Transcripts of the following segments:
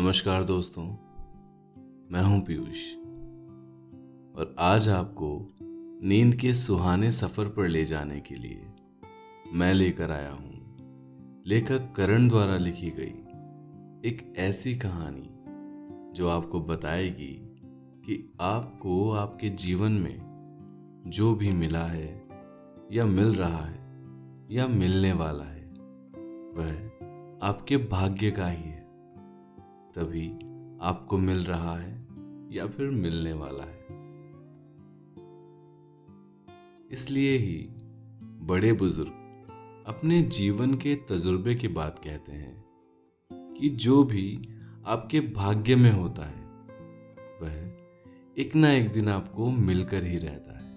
नमस्कार दोस्तों, मैं हूँ पीयूष। और आज आपको नींद के सुहाने सफ़र पर ले जाने के लिए मैं लेकर आया हूँ। लेखक करण द्वारा लिखी गई एक ऐसी कहानी जो आपको बताएगी कि आपको आपके जीवन में जो भी मिला है, या मिल रहा है, या मिलने वाला है, वह आपके भाग्य का ही है। तभी आपको मिल रहा है या फिर मिलने वाला है। इसलिए ही बड़े बुज़ुर्ग अपने जीवन के तजुर्बे के बाद कहते हैं कि जो भी आपके भाग्य में होता है, वह एक ना एक दिन आपको मिलकर ही रहता है।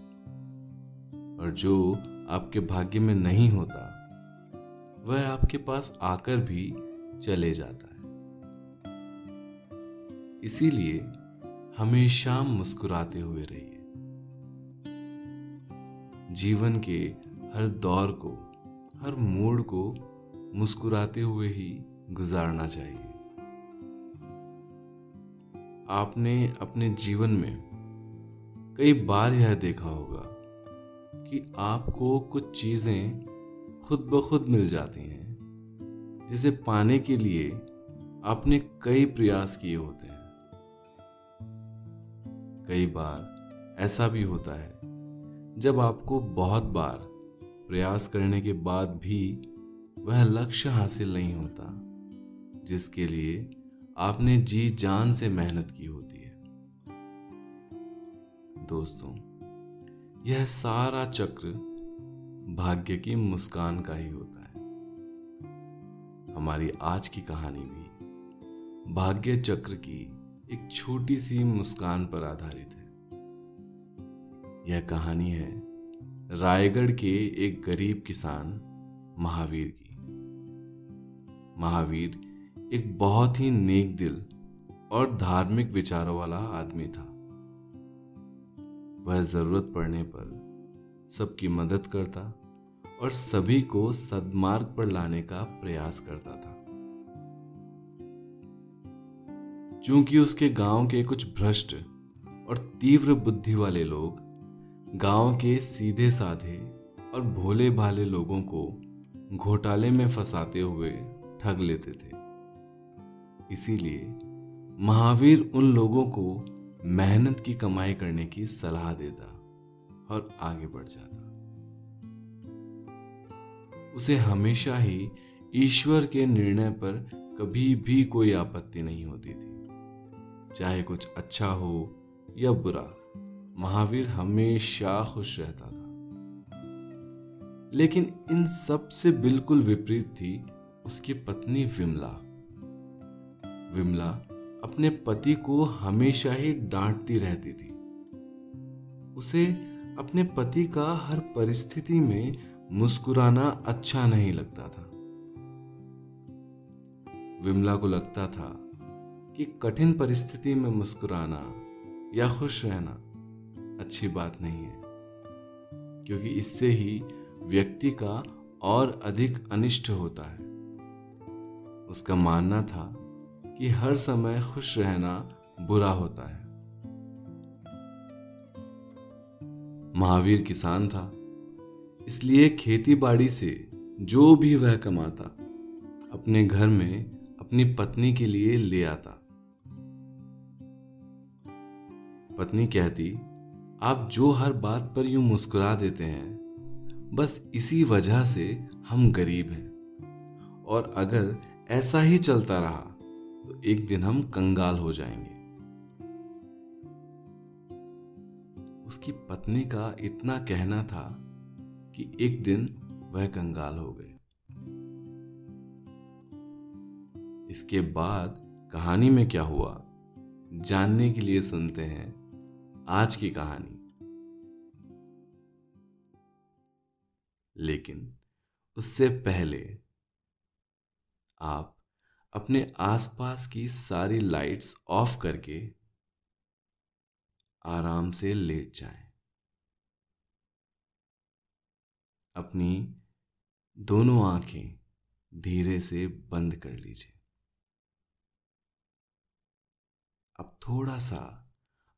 और जो आपके भाग्य में नहीं होता, वह आपके पास आकर भी चले जाता है। इसीलिए हमेशा मुस्कुराते हुए रहिए। जीवन के हर दौर को, हर मोड़ को मुस्कुराते हुए ही गुजारना चाहिए। आपने अपने जीवन में कई बार यह देखा होगा कि आपको कुछ चीज़ें खुद ब खुद मिल जाती हैं, जिसे पाने के लिए आपने कई प्रयास किए होते हैं। कई बार ऐसा भी होता है। जब आपको बहुत बार प्रयास करने के बाद भी वह लक्ष्य हासिल नहीं होता, जिसके लिए आपने जी जान से मेहनत की होती है। दोस्तों, यह सारा चक्र भाग्य की मुस्कान का ही होता है। हमारी आज की कहानी भी भाग्य चक्र की एक छोटी सी मुस्कान पर आधारित है। यह कहानी है रायगढ़ के एक गरीब किसान महावीर की। महावीर एक बहुत ही नेक दिल और धार्मिक विचारों वाला आदमी था। वह ज़रूरत पड़ने पर सबकी मदद करता और सभी को सदमार्ग पर लाने का प्रयास करता था। चूँकि उसके गाँव के कुछ भ्रष्ट और तीव्र बुद्धि वाले लोग गाँव के सीधे साधे और भोले भाले लोगों को घोटाले में फंसाते हुए ठग लेते थे। इसीलिए महावीर उन लोगों को मेहनत की कमाई करने की सलाह देता और आगे बढ़ जाता। उसे हमेशा ही ईश्वर के निर्णय पर कभी भी कोई आपत्ति नहीं होती थी। चाहे कुछ अच्छा हो या बुरा, महावीर हमेशा खुश रहता था। लेकिन इन सबसे बिल्कुल विपरीत थी उसकी पत्नी विमला। विमला अपने पति को हमेशा ही डांटती रहती थी। उसे अपने पति का हर परिस्थिति में मुस्कुराना अच्छा नहीं लगता था। विमला को लगता था कि कठिन परिस्थिति में मुस्कुराना या खुश रहना अच्छी बात नहीं है, क्योंकि इससे ही व्यक्ति का और अधिक अनिष्ट होता है। उसका मानना था कि हर समय खुश रहना बुरा होता है। महावीर किसान था, इसलिए खेती बाड़ी से जो भी वह कमाता, अपने घर में अपनी पत्नी के लिए ले आता। पत्नी कहती, आप जो हर बात पर यूँ मुस्कुरा देते हैं, बस इसी वजह से हम गरीब हैं। और अगर ऐसा ही चलता रहा तो एक दिन हम कंगाल हो जाएँगे। उसकी पत्नी का इतना कहना था कि एक दिन वह कंगाल हो गए। इसके बाद कहानी में क्या हुआ, जानने के लिए सुनते हैं आज की कहानी लेकिन उससे पहले आप अपने आसपास की सारी लाइट्स ऑफ़ करके आराम से लेट जाएँ। अपनी दोनों आँखें धीरे से बंद कर लीजिए अब थोड़ा सा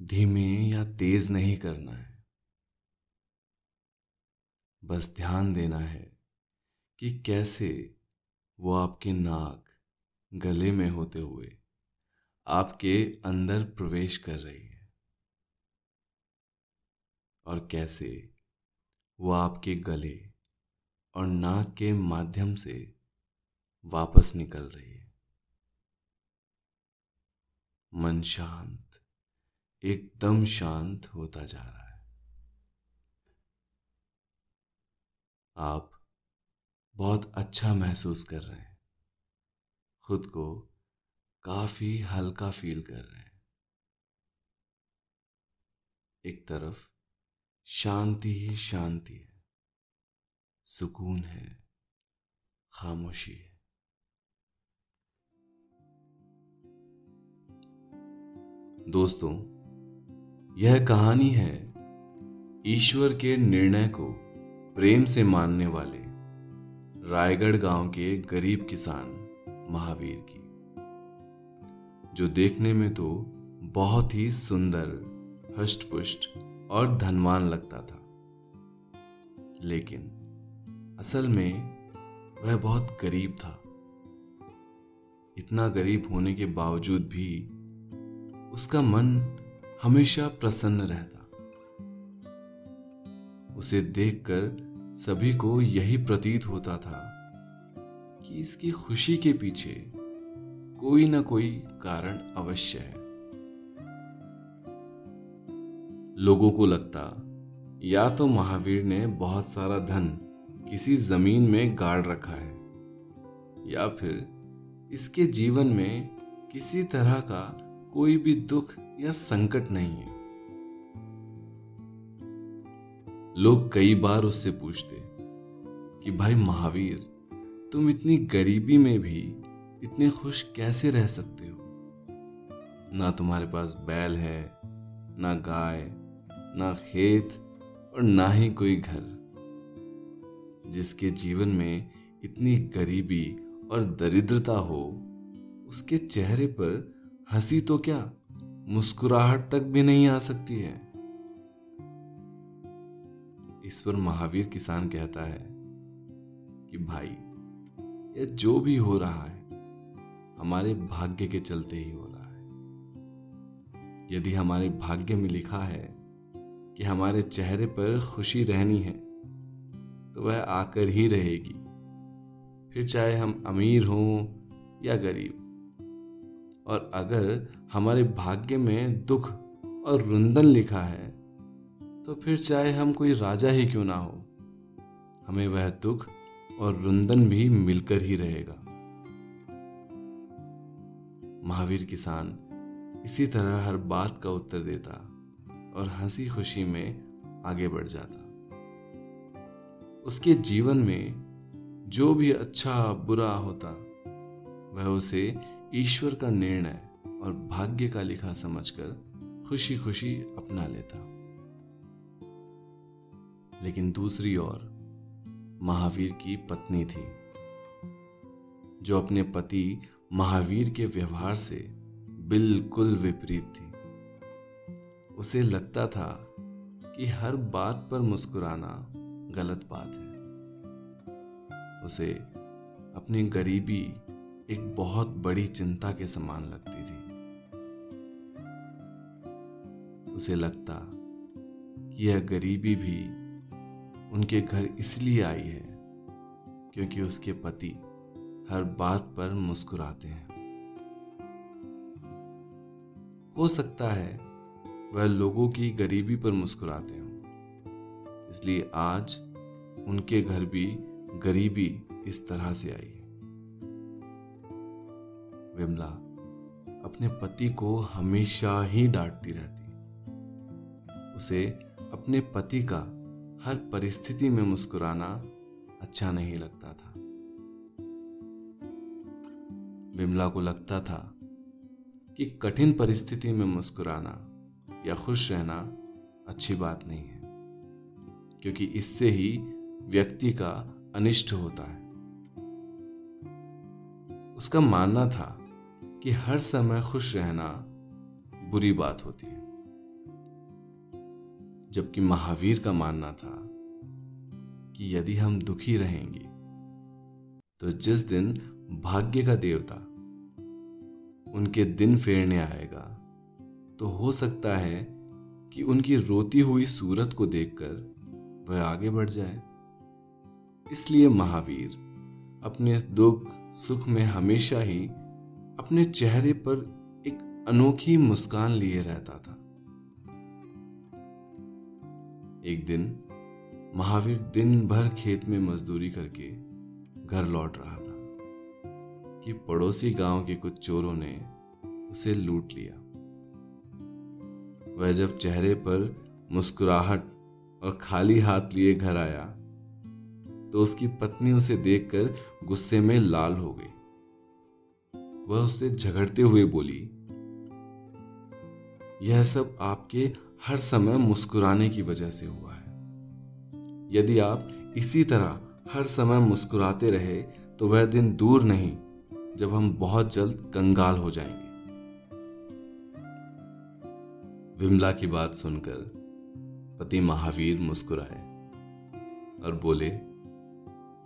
धीमे या तेज नहीं करना है। बस ध्यान देना है कि कैसे वो आपके नाक, गले में होते हुए आपके अंदर प्रवेश कर रही है और कैसे वो आपके गले और नाक के माध्यम से वापस निकल रही है। मन शांत एकदम शांत होता जा रहा है। आप बहुत अच्छा महसूस कर रहे हैं। खुद को काफ़ी हल्का फील कर रहे हैं। एक तरफ़ शांति ही शांति है। सुकून है। खामोशी है। दोस्तों यह कहानी है ईश्वर के निर्णय को प्रेम से मानने वाले रायगढ़ गाँव के गरीब किसान महावीर की। जो देखने में तो बहुत ही सुंदर, हष्टपुष्ट और धनवान लगता था। लेकिन असल में वह बहुत गरीब था। इतना गरीब होने के बावजूद भी उसका मन हमेशा प्रसन्न रहता। उसे देखकर सभी को यही प्रतीत होता था कि इसकी खुशी के पीछे कोई ना कोई कारण अवश्य है। लोगों को लगता, या तो महावीर ने बहुत सारा धन किसी ज़मीन में गाड़ रखा है, या फिर इसके जीवन में किसी तरह का कोई भी दुख या संकट नहीं है। लोग कई बार उससे पूछते कि, भाई महावीर, तुम इतनी गरीबी में भी इतने खुश कैसे रह सकते हो? ना तुम्हारे पास बैल है, ना गाय, ना खेत और ना ही कोई घर, जिसके जीवन में इतनी गरीबी और दरिद्रता हो, उसके चेहरे पर हँसी तो क्या? मुस्कुराहट तक भी नहीं आ सकती है। इस पर महावीर किसान कहता है कि, भाई, या जो भी हो रहा है, हमारे भाग्य के चलते ही हो रहा है। यदि हमारे भाग्य में लिखा है कि हमारे चेहरे पर खुशी रहनी है तो वह आकर ही रहेगी। फिर चाहे हम अमीर हों या गरीब और अगर हमारे भाग्य में दुख और रुंदन लिखा है तो फिर चाहे हम कोई राजा ही क्यों ना हो, हमें वह दुख और रुंदन भी मिलकर ही रहेगा। महावीर किसान इसी तरह हर बात का उत्तर देता और हँसी खुशी में आगे बढ़ जाता। उसके जीवन में जो भी अच्छा बुरा होता, वह उसे ईश्वर का निर्णय और भाग्य का लिखा समझकर खुशी खुशी अपना लेता। लेकिन दूसरी ओर, महावीर की पत्नी थी, जो अपने पति महावीर के व्यवहार से बिल्कुल विपरीत थी। उसे लगता था कि हर बात पर मुस्कुराना गलत बात है। उसे अपनी गरीबी एक बहुत बड़ी चिंता के समान लगती थी। उसे लगता कि यह गरीबी भी उनके घर इसलिए आई है क्योंकि उसके पति हर बात पर मुस्कुराते हैं। हो सकता है वह लोगों की गरीबी पर मुस्कुराते हों, इसलिए आज उनके घर भी गरीबी इस तरह से आई। विमला अपने पति को हमेशा ही डांटती रहती। उसे अपने पति का हर परिस्थिति में मुस्कुराना अच्छा नहीं लगता था। विमला को लगता था कि कठिन परिस्थिति में मुस्कुराना या खुश रहना अच्छी बात नहीं है, क्योंकि इससे ही व्यक्ति का अनिष्ट होता है। उसका मानना था कि हर समय खुश रहना बुरी बात होती है। जबकि महावीर का मानना था कि यदि हम दुखी रहेंगे तो जिस दिन भाग्य का देवता उनके दिन फेरने आएगा तो हो सकता है कि उनकी रोती हुई सूरत को देखकर वह आगे बढ़ जाए। इसलिए महावीर अपने दुख सुख में हमेशा ही अपने चेहरे पर एक अनोखी मुस्कान लिए रहता था। एक दिन, महावीर दिन भर खेत में मजदूरी करके घर लौट रहा था कि पड़ोसी गाँव के कुछ चोरों ने उसे लूट लिया। वह जब चेहरे पर मुस्कुराहट और खाली हाथ लिए घर आया तो उसकी पत्नी उसे देखकर गुस्से में लाल हो गई। वह उससे झगड़ते हुए बोली, यह सब आपके हर समय मुस्कुराने की वजह से हुआ है। यदि आप इसी तरह हर समय मुस्कुराते रहे तो वह दिन दूर नहीं, जब हम बहुत जल्द कंगाल हो जाएँगे। विमला की बात सुनकर पति महावीर मुस्कुराए और बोले,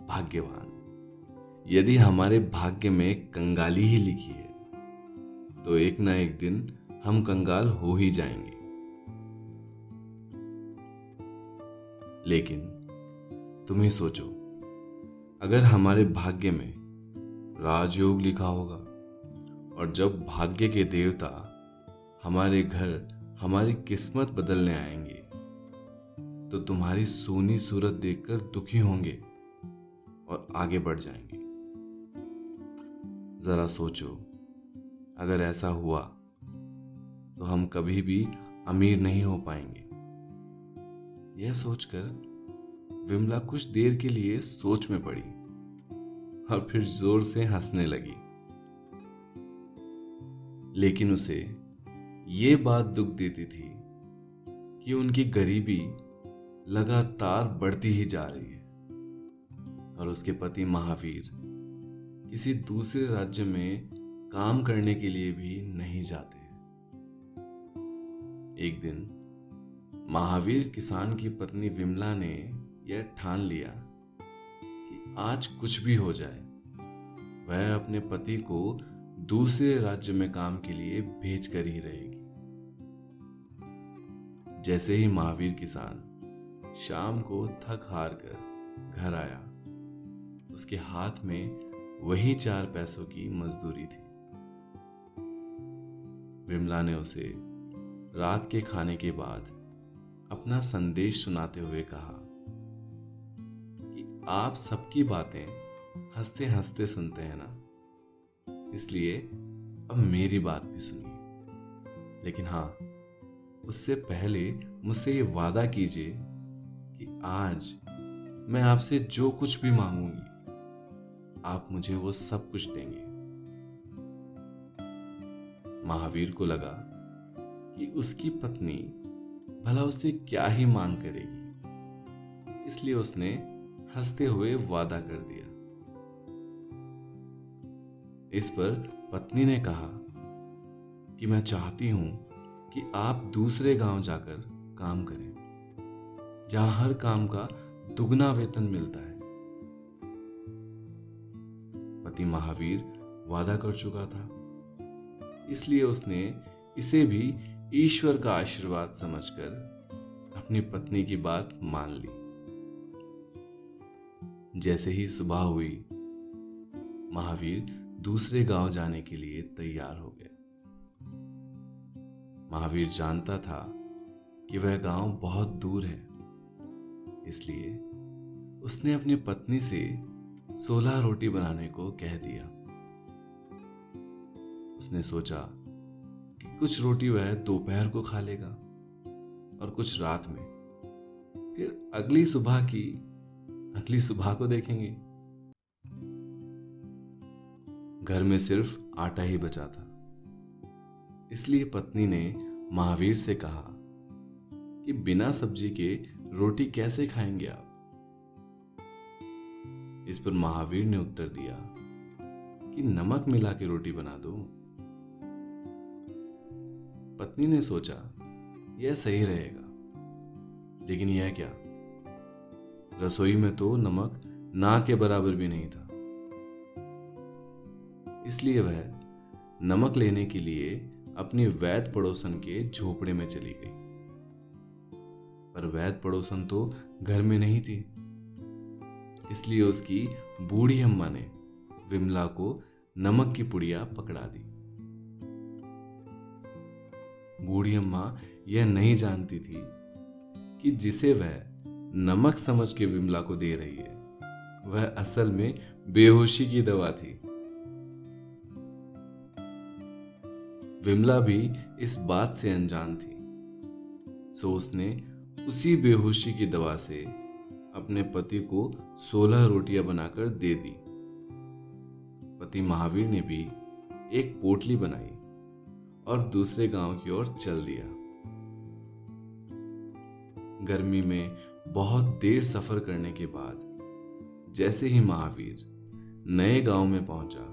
भाग्यवान यदि हमारे भाग्य में कंगाली ही लिखी है तो एक ना एक दिन हम कंगाल हो ही जाएँगे। लेकिन तुम ही सोचो, अगर हमारे भाग्य में राजयोग लिखा होगा, और जब भाग्य के देवता हमारे घर हमारी किस्मत बदलने आएँगे तो तुम्हारी सोनी सूरत देखकर दुखी होंगे और आगे बढ़ जाएँगे। जरा सोचो, अगर ऐसा हुआ तो हम कभी भी अमीर नहीं हो पाएँगे। यह सोचकर विमला कुछ देर के लिए सोच में पड़ी और फिर ज़ोर से हंसने लगी। लेकिन उसे ये बात दुख देती थी कि उनकी गरीबी लगातार बढ़ती ही जा रही है और उसके पति महावीर किसी दूसरे राज्य में काम करने के लिए भी नहीं जाते। एक दिन, महावीर किसान की पत्नी विमला ने यह ठान लिया कि आज कुछ भी हो जाए, वह अपने पति को दूसरे राज्य में काम के लिए भेज कर ही रहेगी। जैसे ही महावीर किसान शाम को थक हार कर घर आया, उसके हाथ में वही चार पैसों की मजदूरी थी। विमला ने उसे रात के खाने के बाद अपना संदेश सुनाते हुए कहा कि आप सबकी बातें हँसते हँसते सुनते हैं ना? इसलिए अब मेरी बात भी सुनिए। लेकिन हाँ उससे पहले मुझसे ये वादा कीजिए कि आज मैं आपसे जो कुछ भी मांगूँगी आप मुझे वो सब कुछ देंगे। महावीर को लगा कि उसकी पत्नी भला उससे क्या ही मांग करेगी। इसलिए उसने हँसते हुए वादा कर दिया। इस पर पत्नी ने कहा कि मैं चाहती हूँ कि आप दूसरे गाँव जाकर काम करें, जहाँ हर काम का दुगना वेतन मिलता है। पति महावीर वादा कर चुका था। इसलिए उसने इसे भी ईश्वर का आशीर्वाद समझकर अपनी पत्नी की बात मान ली। जैसे ही सुबह हुई, महावीर दूसरे गाँव जाने के लिए तैयार हो गया महावीर जानता था कि वह गाँव बहुत दूर है, इसलिए उसने अपनी पत्नी से सोलह रोटी बनाने को कह दिया। उसने सोचा कि कुछ रोटी वह दोपहर को खा लेगा और कुछ रात में फिर अगली सुबह की, अगली सुबह को देखेंगे। घर में सिर्फ़ आटा ही बचा था। इसलिए पत्नी ने महावीर से कहा कि बिना सब्ज़ी के रोटी कैसे खाएँगे आप? इस पर महावीर ने उत्तर दिया कि नमक मिला के रोटी बना दो। पत्नी ने सोचा, यह सही रहेगा। लेकिन यह क्या? रसोई में तो नमक ना के बराबर भी नहीं था। इसलिए वह नमक लेने के लिए अपनी वैद पड़ोसन के झोपड़े में चली गई। पर वैद पड़ोसन तो घर में नहीं थी। इसलिए उसकी बूढ़ी अम्मा ने विमला को नमक की पुड़िया पकड़ा दी। बूढ़ी अम्मा यह नहीं जानती थी कि जिसे वह नमक समझ के विमला को दे रही है, वह असल में बेहोशी की दवा थी। विमला भी इस बात से अनजान थी। सो उसने उसी बेहोशी की दवा से अपने पति को सोलह रोटियाँ बनाकर दे दी। पति महावीर ने भी एक पोटली बनाई और दूसरे गाँव की ओर चल दिया। गर्मी में बहुत देर सफ़र करने के बाद जैसे ही महावीर नए गाँव में पहुँचा,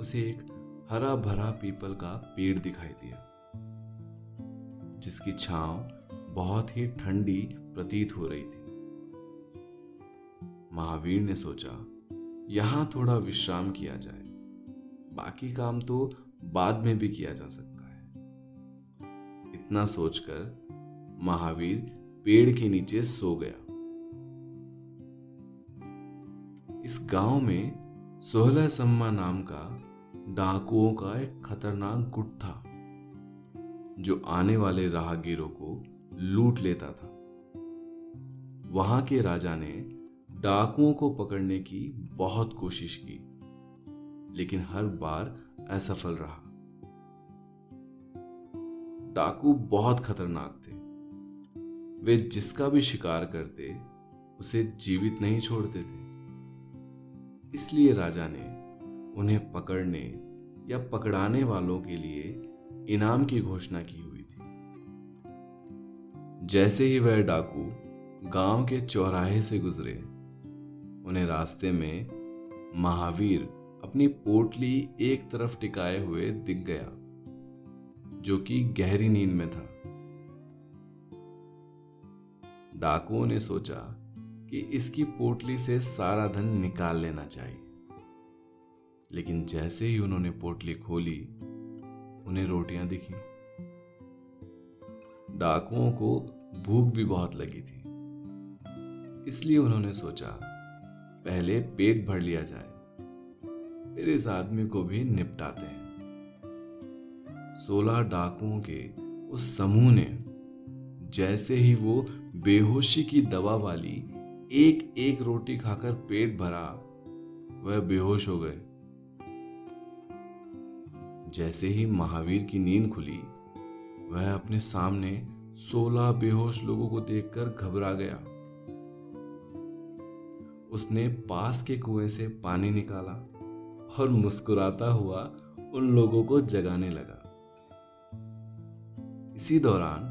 उसे एक हरा भरा पीपल का पेड़ दिखाई दिया, जिसकी छांव बहुत ही ठंडी प्रतीत हो रही थी। महावीर ने सोचा, यहाँ थोड़ा विश्राम किया जाए। बाकी काम तो बाद में भी किया जा सकता है। इतना सोचकर महावीर पेड़ के नीचे सो गया। इस गाँव में सोहला सम्मा नाम का डाकुओं का एक खतरनाक गुट था, जो आने वाले राहगीरों को लूट लेता था। वहाँ के राजा ने डाकुओं को पकड़ने की बहुत कोशिश की, लेकिन हर बार असफल रहा। डाकू बहुत खतरनाक थे। वे जिसका भी शिकार करते, उसे जीवित नहीं छोड़ते थे। इसलिए राजा ने उन्हें पकड़ने या पकड़ाने वालों के लिए इनाम की घोषणा की हुई थी। जैसे ही वह डाकू गाँव के चौराहे से गुजरे उन्हें रास्ते में महावीर अपनी पोटली एक तरफ़ टिकाए हुए दिख गया, जो कि गहरी नींद में था। डाकुओं ने सोचा कि इसकी पोटली से सारा धन निकाल लेना चाहिए, लेकिन जैसे ही उन्होंने पोटली खोली, उन्हें रोटियाँ दिखी। डाकुओं को भूख भी बहुत लगी थी, इसलिए उन्होंने सोचा पहले पेट भर लिया जाए, फिर इस आदमी को भी निपटाते हैं। सोलह डाकुओं के उस समूह ने जैसे ही वो बेहोशी की दवा वाली एक एक रोटी खाकर पेट भरा, वह बेहोश हो गए। जैसे ही महावीर की नींद खुली, वह अपने सामने सोलह बेहोश लोगों को देखकर घबरा गया। उसने पास के कुएँ से पानी निकाला और मुस्कुराता हुआ उन लोगों को जगाने लगा। इसी दौरान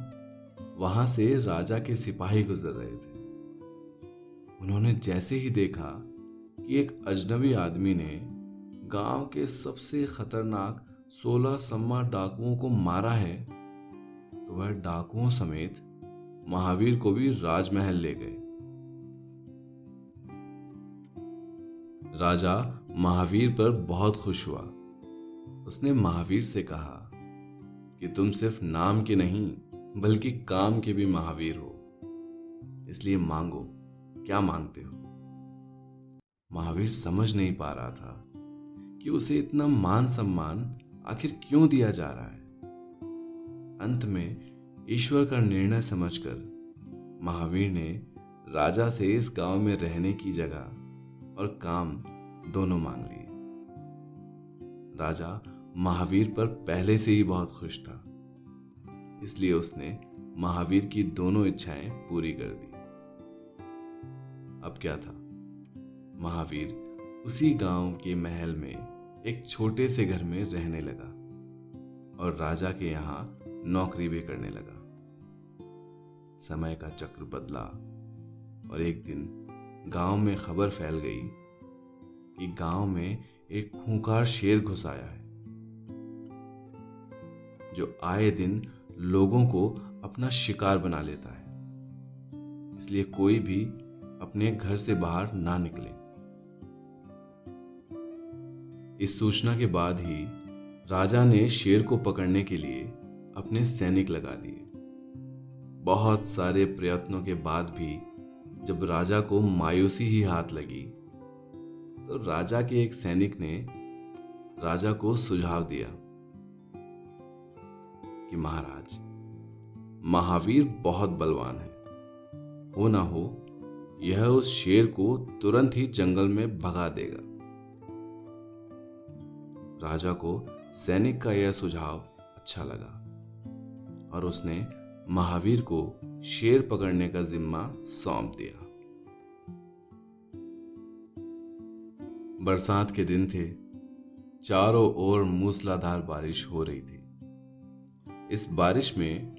वहाँ से राजा के सिपाही गुजर रहे थे। उन्होंने जैसे ही देखा कि एक अजनबी आदमी ने गाँव के सबसे खतरनाक सोलह सम्मा डाकुओं को मारा है तो वह डाकुओं समेत महावीर को भी राजमहल ले गए। राजा महावीर पर बहुत खुश हुआ। उसने महावीर से कहा कि तुम सिर्फ़ नाम के नहीं, बल्कि काम के भी महावीर हो। इसलिए मांगो, क्या मांगते हो? महावीर समझ नहीं पा रहा था कि उसे इतना मान सम्मान आखिर क्यों दिया जा रहा है। अंत में ईश्वर का निर्णय समझकर महावीर ने राजा से इस गाँव में रहने की जगह और काम दोनों मांग लिए। राजा महावीर पर पहले से ही बहुत खुश था। इसलिए उसने महावीर की दोनों इच्छाएँ पूरी कर दी। अब क्या था? महावीर उसी गाँव के महल में एक छोटे से घर में रहने लगा और राजा के यहाँ नौकरी भी करने लगा। समय का चक्र बदला और एक दिन गाँव में खबर फैल गई कि गाँव में एक खूंखार शेर घुस आया है, जो आए दिन लोगों को अपना शिकार बना लेता है। इसलिए कोई भी अपने घर से बाहर ना निकले। इस सूचना के बाद ही राजा ने शेर को पकड़ने के लिए अपने सैनिक लगा दिए। बहुत सारे प्रयत्नों के बाद भी जब राजा को मायूसी ही हाथ लगी तो राजा के एक सैनिक ने राजा को सुझाव दिया कि महाराज, महावीर बहुत बलवान है। हो ना हो, यह उस शेर को तुरंत ही जंगल में भगा देगा। राजा को सैनिक का यह सुझाव अच्छा लगा और उसने महावीर को शेर पकड़ने का जिम्मा सौंप दिया। बरसात के दिन थे, चारों ओर मूसलाधार बारिश हो रही थी। इस बारिश में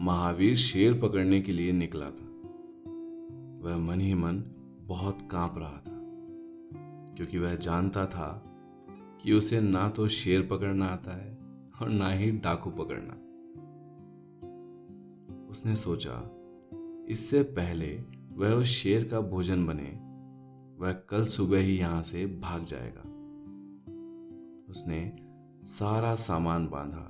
महावीर शेर पकड़ने के लिए निकला था। वह मन ही मन बहुत काँप रहा था, क्योंकि वह जानता था कि उसे ना तो शेर पकड़ना आता है और ना ही डाकू पकड़ना। उसने सोचा, इससे पहले वह उस शेर का भोजन बने, वह कल सुबह ही यहाँ से भाग जाएगा। उसने सारा सामान बांधा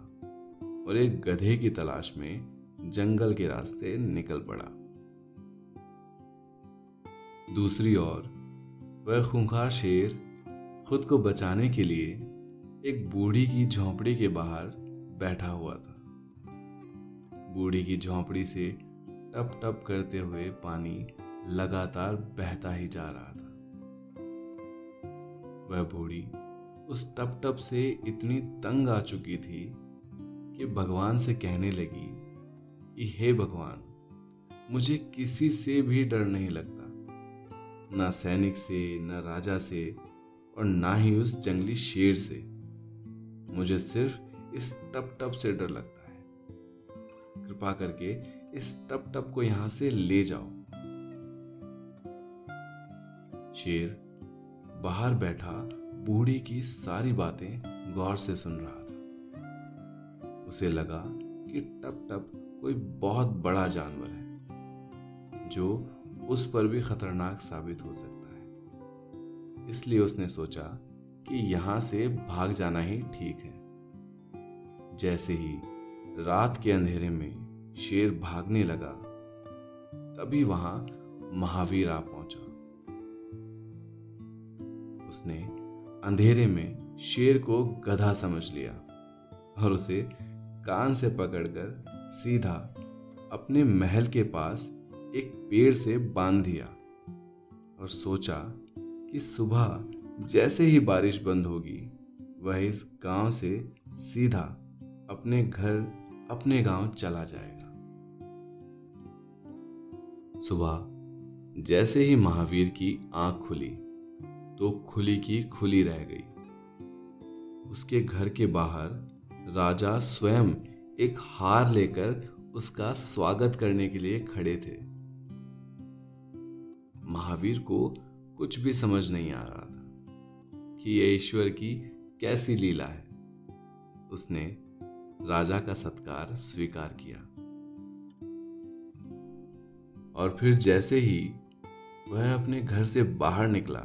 और एक गधे की तलाश में जंगल के रास्ते निकल पड़ा। दूसरी ओर, वह खूंखार शेर खुद को बचाने के लिए एक बूढ़ी की झोंपड़ी के बाहर बैठा हुआ था। बूढ़ी की झोंपड़ी से टप टप करते हुए पानी लगातार बहता ही जा रहा था। वह बूढ़ी उस टप टप से इतनी तंग आ चुकी थी कि भगवान से कहने लगी कि, हे भगवान, मुझे किसी से भी डर नहीं लगता। ना सैनिक से, ना राजा से और ना ही उस जंगली शेर से। मुझे सिर्फ़ इस टप टप से डर लगता कृपा करके इस टप टप को यहाँ से ले जाओ। शेर बाहर बैठा बूढ़ी की सारी बातें गौर से सुन रहा था। उसे लगा कि टप टप कोई बहुत बड़ा जानवर है, जो उस पर भी खतरनाक साबित हो सकता है। इसलिए उसने सोचा कि यहाँ से भाग जाना ही ठीक है। जैसे ही रात के अंधेरे में शेर भागने लगा। तभी वहाँ महावीर आ पहुँचा। उसने अंधेरे में शेर को गधा समझ लिया और उसे कान से पकड़कर सीधा अपने महल के पास एक पेड़ से बाँध दिया और सोचा कि सुबह जैसे ही बारिश बंद होगी, वह इस गाँव से सीधा अपने घर अपने गाँव चला जाएगा। सुबह जैसे ही महावीर की आँख खुली तो खुली की खुली रह गई। उसके घर के बाहर राजा स्वयं एक हार लेकर उसका स्वागत करने के लिए खड़े थे। महावीर को कुछ भी समझ नहीं आ रहा था कि यह ईश्वर की कैसी लीला है। उसने राजा का सत्कार स्वीकार किया। और फिर जैसे ही वह अपने घर से बाहर निकला,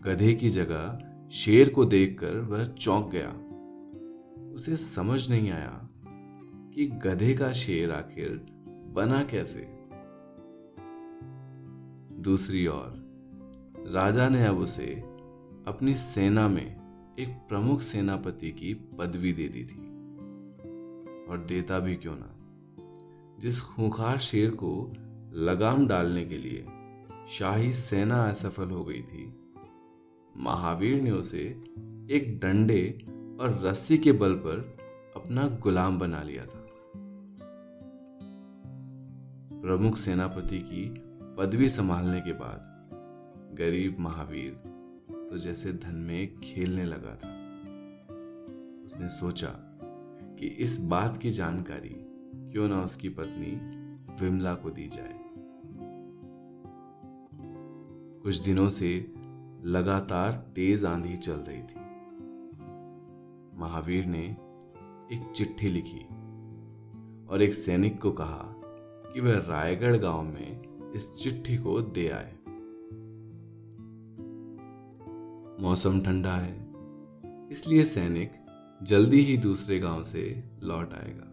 गधे की जगह शेर को देखकर वह चौंक गया। उसे समझ नहीं आया कि गधे का शेर आखिर बना कैसे। दूसरी ओर, राजा ने अब उसे अपनी सेना में एक प्रमुख सेनापति की पदवी दे दी थी। और देता भी क्यों ना? जिस खूंखार शेर को लगाम डालने के लिए शाही सेना असफल हो गई थी, महावीर ने उसे एक डंडे और रस्सी के बल पर अपना गुलाम बना लिया था। प्रमुख सेनापति की पदवी संभालने के बाद गरीब महावीर तो जैसे धन में खेलने लगा था। उसने सोचा कि इस बात की जानकारी क्यों ना उसकी पत्नी विमला को दी जाए। कुछ दिनों से लगातार तेज आंधी चल रही थी। महावीर ने एक चिट्ठी लिखी और एक सैनिक को कहा कि वह रायगढ़ गाँव में इस चिट्ठी को दे आए। मौसम ठंडा है, इसलिए सैनिक जल्दी ही दूसरे गाँव से लौट आएगा।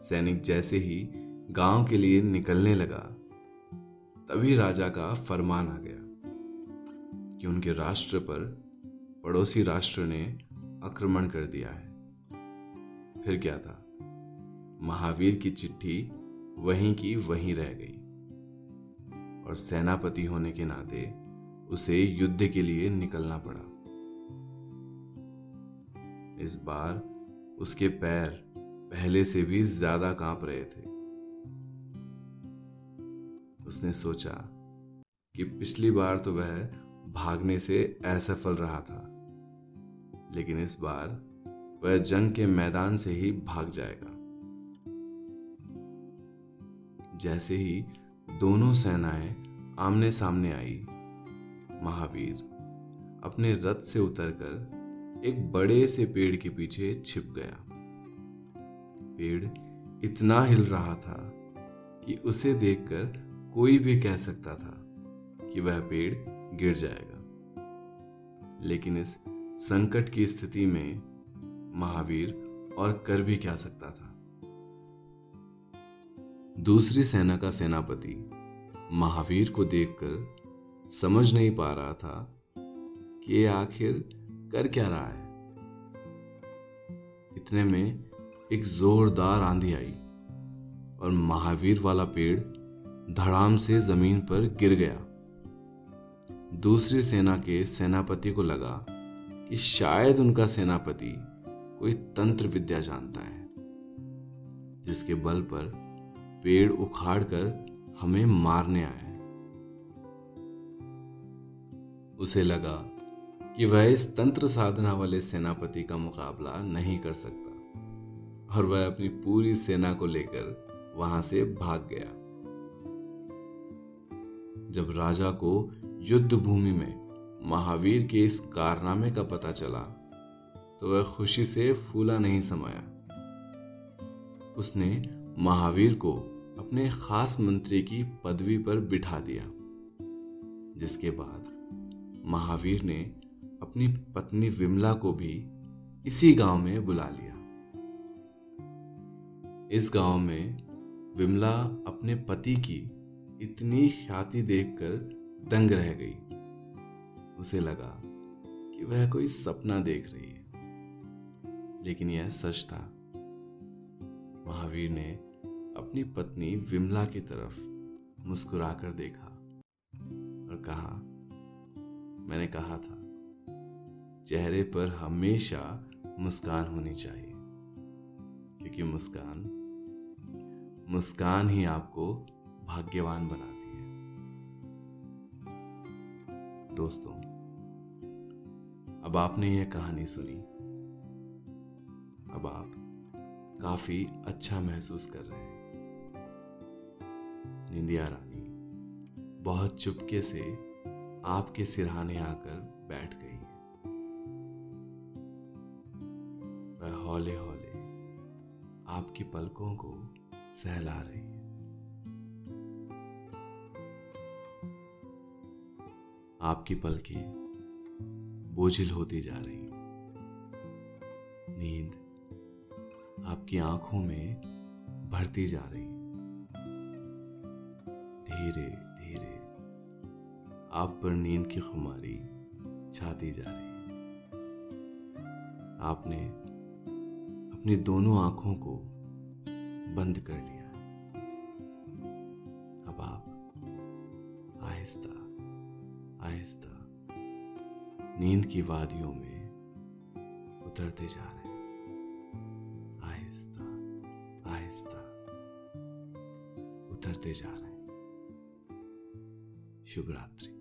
सैनिक जैसे ही गाँव के लिए निकलने लगा, तभी राजा का फरमान आ गया कि उनके राष्ट्र पर पड़ोसी राष्ट्र ने आक्रमण कर दिया है। फिर क्या था? महावीर की चिट्ठी वहीं की वहीं रह गई और सेनापति होने के नाते उसे युद्ध के लिए निकलना पड़ा। इस बार उसके पैर पहले से भी ज़्यादा काँप रहे थे। उसने सोचा कि पिछली बार तो वह भागने से असफल रहा था, लेकिन इस बार वह जंग के मैदान से ही भाग जाएगा। जैसे ही दोनों सेनाएँ आमने सामने आई, महावीर अपने रथ से उतरकर एक बड़े से पेड़ के पीछे छिप गया। पेड़ इतना हिल रहा था कि उसे देखकर कोई भी कह सकता था कि वह पेड़ गिर जाएगा। लेकिन इस संकट की स्थिति में महावीर और कर भी क्या सकता था? दूसरी सेना का सेनापति महावीर को देखकर समझ नहीं पा रहा था कि आखिर कर क्या रहा है? इतने में एक जोरदार आंधी आई और महावीर वाला पेड़ धड़ाम से ज़मीन पर गिर गया। दूसरी सेना के सेनापति को लगा कि शायद उनका सेनापति कोई तंत्र विद्या जानता है, जिसके बल पर पेड़ उखाड़ कर हमें मारने आया उसे लगा कि वह इस तंत्र साधना वाले सेनापति का मुकाबला नहीं कर सकता। और वह अपनी पूरी सेना को लेकर वहाँ से भाग गया। जब राजा को युद्ध भूमि में महावीर के इस कारनामे का पता चला तो वह खुशी से फूला नहीं समाया। उसने महावीर को अपने खास मंत्री की पदवी पर बिठा दिया, जिसके बाद महावीर ने अपनी पत्नी विमला को भी इसी गाँव में बुला लिया। इस गाँव में विमला अपने पति की इतनी ख्याति देखकर दंग रह गई। उसे लगा कि वह कोई सपना देख रही है। लेकिन यह सच था। महावीर ने अपनी पत्नी विमला की तरफ़ मुस्कुराकर देखा और कहा, मैंने कहा था चेहरे पर हमेशा मुस्कान होनी चाहिए। क्योंकि मुस्कान मुस्कान ही आपको भाग्यवान बनाती है। दोस्तों, अब आपने यह कहानी सुनी। अब आप काफ़ी अच्छा महसूस कर रहे हैं। निंदिया रानी, बहुत चुपके से आपके सिरहाने आकर बैठ गई। हौले हौले आपकी पलकों को सहला रही है। आपकी पलकें बोझिल होती जा रही नींद आपकी आँखों में भरती जा रही धीरे धीरे आप पर नींद की खुमारी छाती जा रही आपने अपनी दोनों आँखों को बंद कर लिया। अब आप आहिस्ता आहिस्ता नींद की वादियों में उतरते जा रहे हैं। आहिस्ता आहिस्ता उतरते जा रहे हैं। शुभ रात्रि।